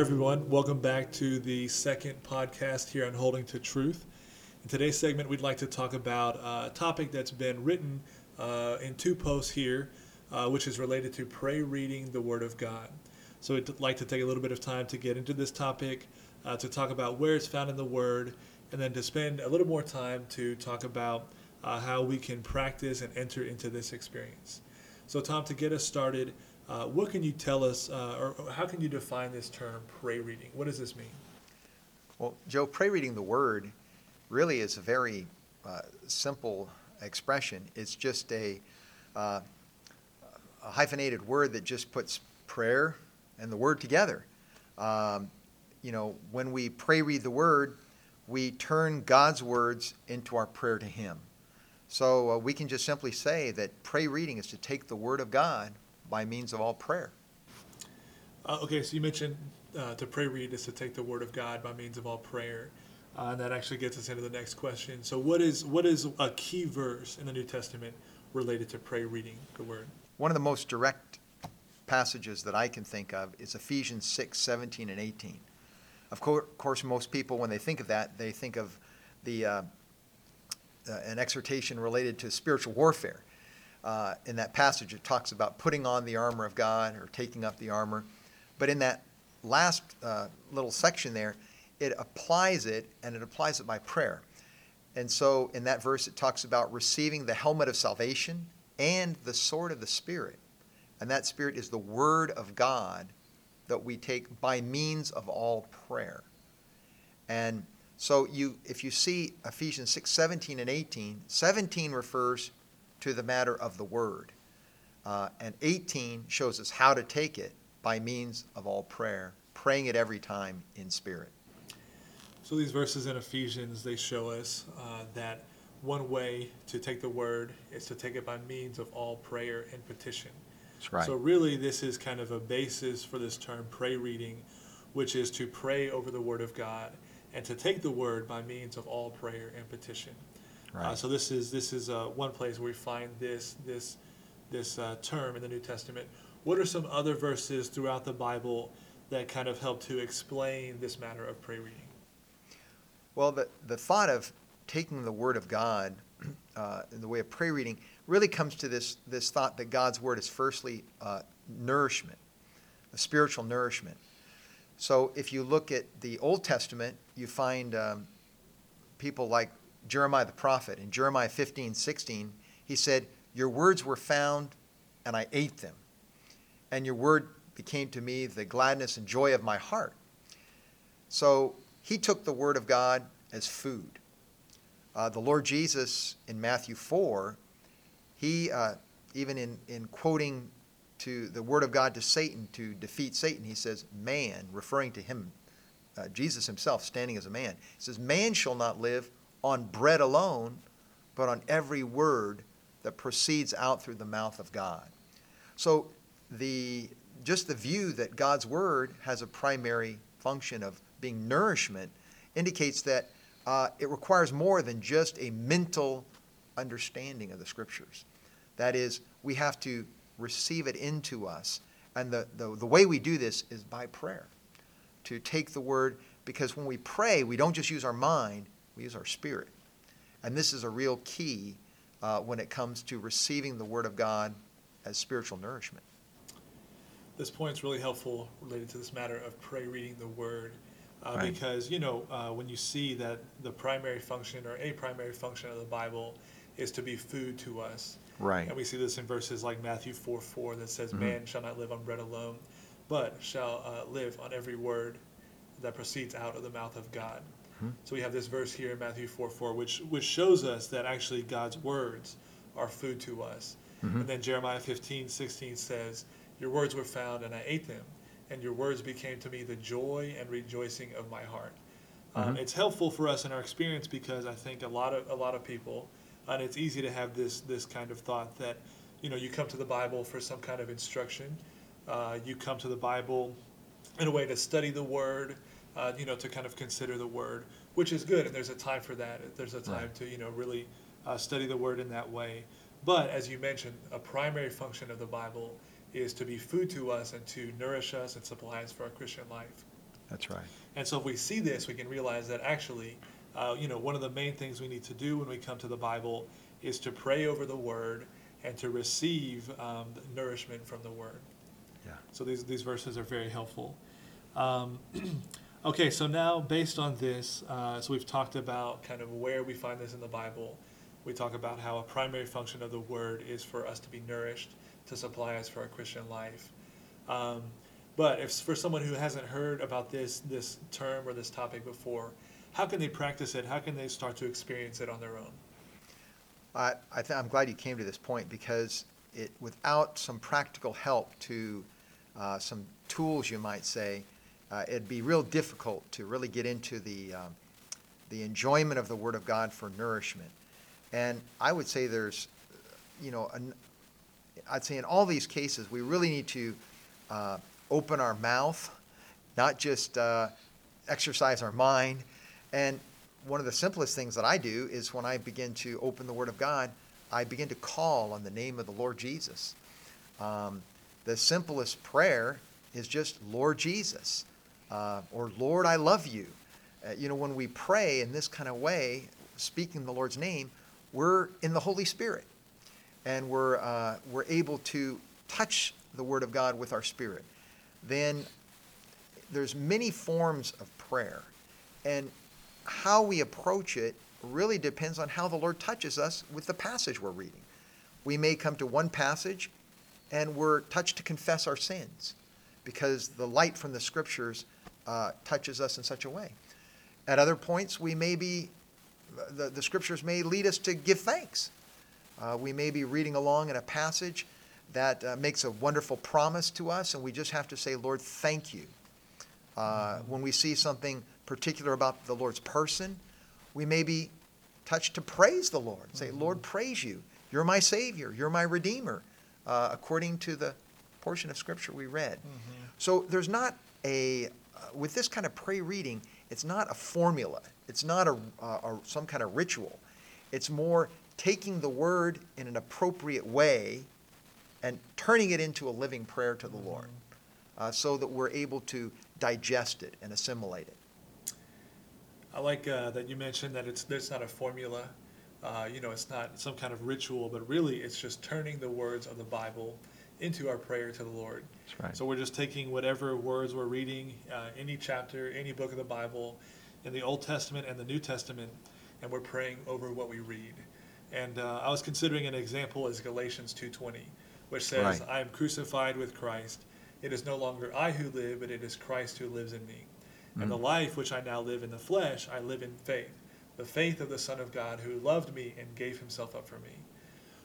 everyone. Welcome back to the second podcast here on Holding to Truth. In today's segment, we'd like to talk about a topic that's been written uh, in two posts here, uh, which is related to pray reading the Word of God. So we'd like to take a little bit of time to get into this topic, uh, to talk about where it's found in the Word, and then to spend a little more time to talk about uh, how we can practice and enter into this experience. So, Tom, to get us started, uh, what can you tell us, uh, or how can you define this term, pray reading? What does this mean? Well, Joe, pray reading the Word really is a very uh, simple expression. It's just a, uh, a, hyphenated word that just puts prayer and the Word together. Um, you know, when we pray read the Word, we turn God's words into our prayer to Him. So uh, we can just simply say that pray reading is to take the Word of God by means of all prayer. Uh, okay, so you mentioned uh, to pray read is to take the Word of God by means of all prayer. Uh, and that actually gets us into the next question. So, what is what is a key verse in the New Testament related to pray reading the Word? One of the most direct passages that I can think of is Ephesians 6, 17, and 18. Of course, most people, when they think of that, they think of the uh, uh, an exhortation related to spiritual warfare. Uh, in that passage, it talks about putting on the armor of God or taking up the armor. But in that last uh, little section there, it applies it, and it applies it by prayer. And so in that verse, it talks about receiving the helmet of salvation and the sword of the Spirit. And that Spirit is the Word of God that we take by means of all prayer. And so you, if you see Ephesians 6, 17 and 18, 17 refers to the matter of the Word. Uh, and 18 shows us how to take it by means of all prayer, praying it every time in spirit. So these verses in Ephesians, they show us uh, that one way to take the word is to take it by means of all prayer and petition. That's right. So really, this is kind of a basis for this term pray reading, which is to pray over the word of God and to take the word by means of all prayer and petition. Uh, right. So this is this is uh, one place where we find this this this uh, term in the New Testament. What are some other verses throughout the Bible that kind of help to explain this matter of prayer reading? Well, the, the thought of taking the Word of God uh, in the way of prayer reading really comes to this, this thought that God's Word is firstly uh, nourishment, a spiritual nourishment. So if you look at the Old Testament, you find um, people like Jeremiah the prophet. In Jeremiah 15, 16, he said, Your words were found, and I ate them. And your word became to me the gladness and joy of my heart. So he took the Word of God as food. Uh, the Lord Jesus in Matthew 4, he, uh, even in, in quoting to the Word of God to Satan to defeat Satan, he says, Man, referring to him, uh, Jesus himself standing as a man, says, Man shall not live on bread alone, but on every word that proceeds out through the mouth of God. So, the, just the view that God's Word has a primary function of being nourishment indicates that uh, it requires more than just a mental understanding of the scriptures. That is, we have to receive it into us. And the, the, the way we do this is by prayer. To take the word, because when we pray, we don't just use our mind, we use our spirit. And this is a real key uh, when it comes to receiving the word of God as spiritual nourishment. This point is really helpful related to this matter of pray reading the word uh, right. because you know uh, when you see that the primary function or a primary function of the Bible is to be food to us. Right. And we see this in verses like Matthew 4 4 that says, mm-hmm. Man shall not live on bread alone, but shall uh, live on every word that proceeds out of the mouth of God. Mm-hmm. So we have this verse here in Matthew 4 4, which, which shows us that actually God's words are food to us. Mm-hmm. And then Jeremiah 15 16 says, Your words were found, and I ate them and your words became to me the joy and rejoicing of my heart. Um, mm-hmm. Um, it's helpful for us in our experience because I think a lot of a lot of people, and it's easy to have this this kind of thought that, you know, you come to the Bible for some kind of instruction, uh, you come to the Bible in a way to study the Word, uh, you know, to kind of consider the Word, which is good, and there's a time for that. There's a time right. to you know really uh, study the Word in that way. But as you mentioned, a primary function of the Bible is to be food to us and to nourish us and supply us for our Christian life. That's right. And so if we see this, we can realize that actually, uh, you know, one of the main things we need to do when we come to the Bible is to pray over the Word and to receive um, nourishment from the Word. Yeah. So these, these verses are very helpful. Um, okay, so now based on this, uh, so we've talked about kind of where we find this in the Bible. We talk about how a primary function of the Word is for us to be nourished, to supply us for our Christian life. Um, but if for someone who hasn't heard about this this term or this topic before, how can they practice it? How can they start to experience it on their own? I, I th- I'm glad you came to this point because it, without some practical help to uh, some tools, you might say, uh, it'd be real difficult to really get into the, um, the enjoyment of the Word of God for nourishment. And I would say there's, you know, an, I'd say in all these cases, we really need to uh, open our mouth, not just uh, exercise our mind. And one of the simplest things that I do is when I begin to open the Word of God, I begin to call on the name of the Lord Jesus. Um, the simplest prayer is just Lord Jesus uh, or Lord, I love you. Uh, you know, when we pray in this kind of way, speaking the Lord's name, we're in the Holy Spirit and we're, uh, we're able to touch the Word of God with our spirit. Then there's many forms of prayer. And how we approach it really depends on how the Lord touches us with the passage we're reading. We may come to one passage and we're touched to confess our sins because the light from the scriptures uh, touches us in such a way. At other points, we may be, the, the scriptures may lead us to give thanks. Uh, we may be reading along in a passage that uh, makes a wonderful promise to us, and we just have to say, Lord, thank you. Uh, when we see something particular about the Lord's person, we may be touched to praise the Lord. Say, Lord, praise you. You're my Savior. You're my Redeemer, uh, according to the portion of Scripture we read. So there's not a, with this kind of pray reading, it's not a formula. It's not a, a, a some kind of ritual. It's more taking the word in an appropriate way and turning it into a living prayer to the Lord uh, so that we're able to digest it and assimilate it. I like uh, that you mentioned that it's there's not a formula. Uh, you know, it's not some kind of ritual, but really it's just turning the words of the Bible into our prayer to the Lord. Right. So we're just taking whatever words we're reading, uh, any chapter, any book of the Bible, in the Old Testament and the New Testament, and we're praying over what we read. And uh, I was considering an example as Galatians 2:20, which says, Right. "I am crucified with Christ. It is no longer I who live, but it is Christ who lives in me. And the life which I now live in the flesh, I live in faith, the faith of the Son of God who loved me and gave Himself up for me."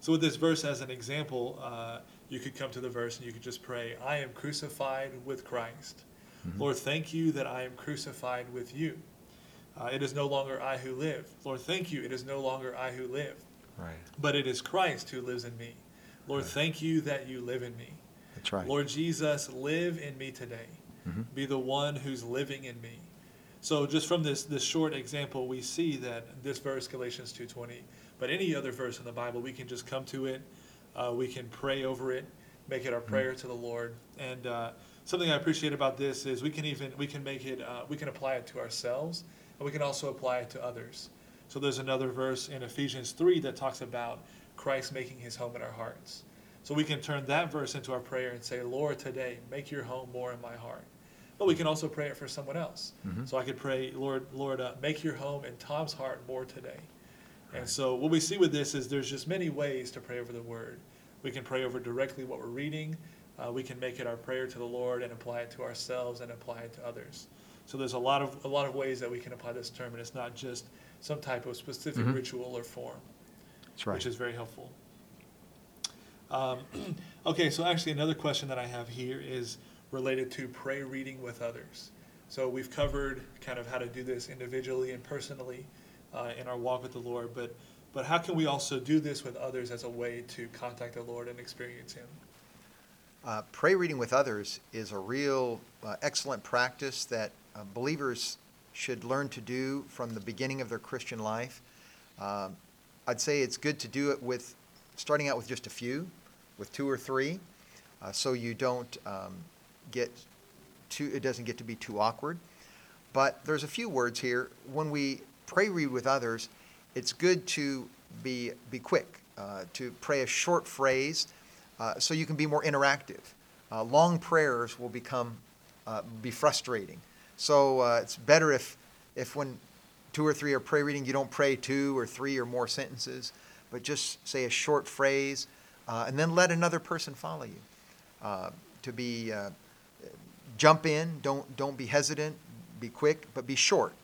So with this verse as an example, uh, you could come to the verse and you could just pray, I am crucified with Christ. Lord, thank you that I am crucified with you. Uh, it is no longer I who live. Lord, thank you, it is no longer I who live, Right. but it is Christ who lives in me. Lord, thank you that you live in me. That's right. Lord Jesus, live in me today. Mhm. Be the one who's living in me. So just from this this short example, we see that this verse, Galatians 2.20, but any other verse in the Bible, we can just come to it. Uh, we can pray over it, make it our prayer to the Lord. And uh, something I appreciate about this is we can even, we can make it, uh, we can apply it to ourselves, and we can also apply it to others. So there's another verse in Ephesians 3 that talks about Christ making his home in our hearts. So we can turn that verse into our prayer and say, Lord, today, make your home more in my heart. But we can also pray it for someone else. Mhm. So I could pray, Lord, Lord, uh, make your home in Tom's heart more today. And so what we see with this is there's just many ways to pray over the word. We can pray over directly what we're reading. Uh, we can make it our prayer to the Lord and apply it to ourselves and apply it to others. So there's a lot of a lot of ways that we can apply this term, and it's not just some type of specific Mhm. ritual or form That's right. which is very helpful. Um, okay, so actually, another question that I have here is related to pray reading with others. So we've covered kind of how to do this individually and personally uh, in our walk with the Lord, but but how can we also do this with others as a way to contact the Lord and experience Him? Uh, pray reading with others is a real uh, excellent practice that uh, believers should learn to do from the beginning of their Christian life. Um, I'd say it's good to do it with starting out with just a few, with two or three, uh, so you don't um, get too. It doesn't get to be too awkward. But there's a few words here. When we pray read with others, it's good to be, be quick, uh, to pray a short phrase uh, so you can be more interactive. Uh, long prayers will become uh, be frustrating. So uh, it's better if, if when two or three are pray reading, you don't pray two or three or more sentences, but just say a short phrase uh, and then let another person follow you. To be jump in, don't don't be hesitant, be quick, but be short.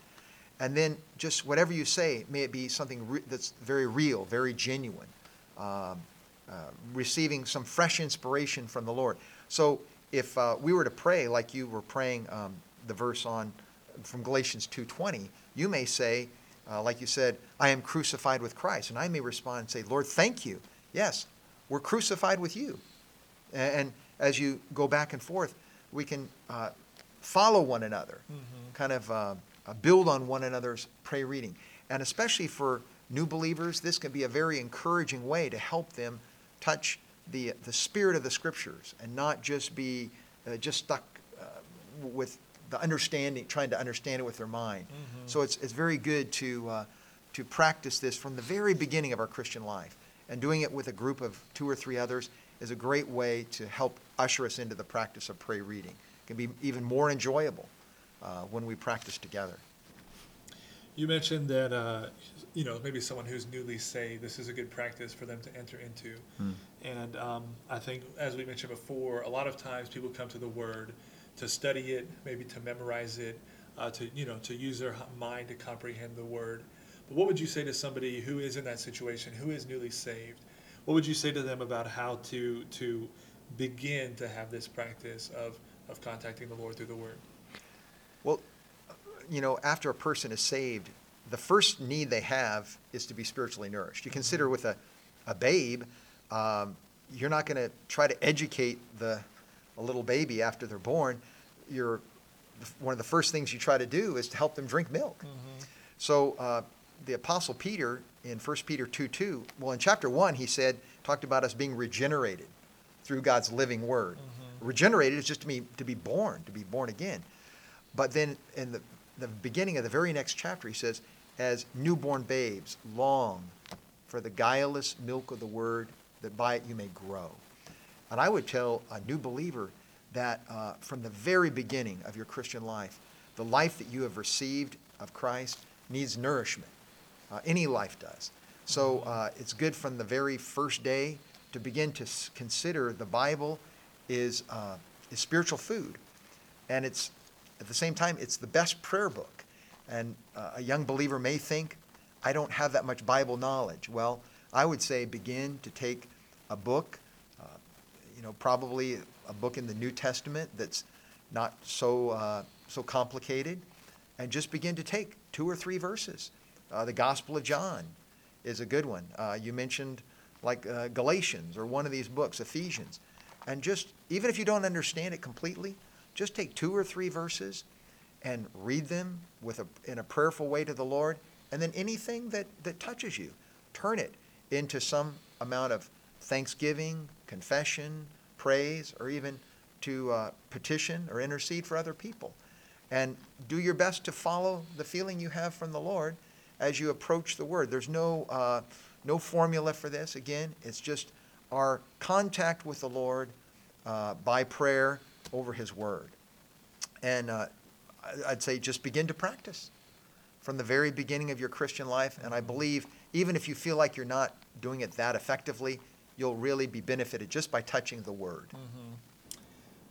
And then just whatever you say, may it be something re- that's very real, very genuine, um, uh, receiving some fresh inspiration from the Lord. So if uh, we were to pray like you were praying um, the verse on from Galatians 2:20, you may say, uh, like you said, "I am crucified with Christ," and I may respond and say, "Lord, thank you. Yes, we're crucified with you." And, and as you go back and forth, we can uh, follow one another, Mhm. kind of uh, build on one another's prayer reading, and especially for new believers, this can be a very encouraging way to help them touch the the spirit of the scriptures and not just be uh, just stuck uh, with the understanding, trying to understand it with their mind. Mhm. So it's it's very good to uh, to practice this from the very beginning of our Christian life, and doing it with a group of two or three others is a great way to help usher us into the practice of prayer reading. It can be even more enjoyable uh, when we practice together. You mentioned that uh, you know maybe someone who's newly saved, this is a good practice for them to enter into. And um, I think, as we mentioned before, a lot of times people come to the Word to study it, maybe to memorize it, uh, to you know to use their mind to comprehend the Word. But what would you say to somebody who is in that situation, who is newly saved? What would you say to them about how to to begin to have this practice of of contacting the Lord through the Word? Well, you know, after a person is saved, the first need they have is to be spiritually nourished. You consider with a, a babe, um, you're not going to try to educate the a little baby after they're born. You're one of the first things you try to do is to help them drink milk. So uh, the Apostle Peter in 1 Peter 2 2, well, in chapter 1, he said, talked about us being regenerated through God's living word. Regenerated is just to be, to be born, to be born again. But then in the, the beginning of the very next chapter, he says, as newborn babes, long for the guileless milk of the word, that by it you may grow. And I would tell a new believer that uh, from the very beginning of your Christian life, the life that you have received of Christ needs nourishment. Uh, any life does. So uh, it's good from the very first day to begin to s- consider the Bible is, uh, is spiritual food. And it's, at the same time, it's the best prayer book. And uh, a young believer may think, I don't have that much Bible knowledge. Well, I would say begin to take a book, uh, you know, probably a book in the New Testament that's not so, uh, so complicated, and just begin to take two or three verses. Uh, the Gospel of John is a good one. Uh, you mentioned like uh, Galatians or one of these books, Ephesians. And just, even if you don't understand it completely, just take two or three verses and read them with a, in a prayerful way to the Lord. And then anything that, that touches you, turn it into some amount of thanksgiving, confession, praise, or even to uh, petition or intercede for other people. And do your best to follow the feeling you have from the Lord as you approach the Word. There's no, uh, no formula for this. Again, it's just our contact with the Lord uh, by prayer over His Word. And uh, I'd say just begin to practice from the very beginning of your Christian life. And I believe even if you feel like you're not doing it that effectively, you'll really be benefited just by touching the Word.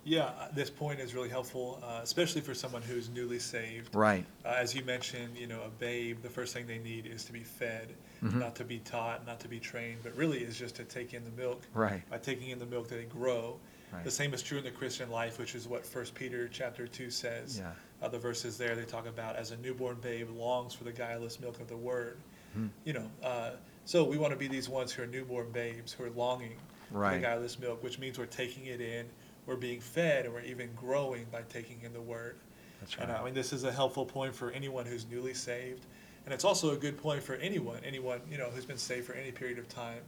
Yeah, uh, this point is really helpful, uh, especially for someone who's newly saved. Right. Uh, as you mentioned, you know, a babe, the first thing they need is to be fed, Mhm. not to be taught, not to be trained, but really is just to take in the milk. Right. By taking in the milk, they grow. Right. The same is true in the Christian life, which is what First Peter chapter two says. Yeah. Uh, the verses there they talk about as a newborn babe longs for the guileless milk of the word. Hmm. You know, uh, so we want to be these ones who are newborn babes who are longing for Right. the guileless milk, which means we're taking it in, we're being fed, and we're even growing by taking in the word. That's And. I mean, this is a helpful point for anyone who's newly saved, and it's also a good point for anyone, anyone you know who's been saved for any period of time,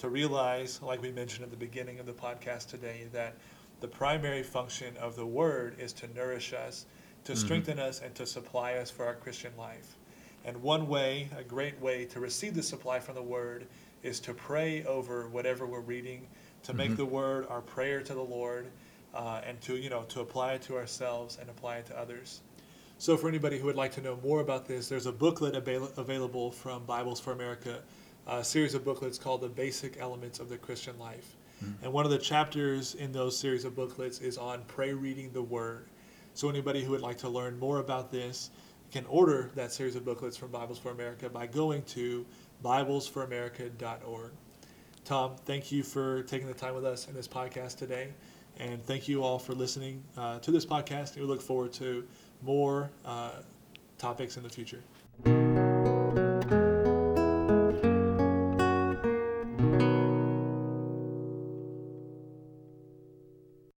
to realize, like we mentioned at the beginning of the podcast today, that the primary function of the Word is to nourish us, to strengthen us and to supply us for our Christian life. And one way, a great way to receive the supply from the Word is to pray over whatever we're reading, to make the Word our prayer to the Lord, uh, and to you know to apply it to ourselves and apply it to others. So, for anybody who would like to know more about this, there's a booklet avail- available from Bibles for America, a series of booklets called The Basic Elements of the Christian Life. And one of the chapters in those series of booklets is on pray reading the Word. So, anybody who would like to learn more about this can order that series of booklets from Bibles for America by going to BiblesForAmerica.org. Tom, thank you for taking the time with us in this podcast today. And thank you all for listening uh, to this podcast. We look forward to more uh, topics in the future.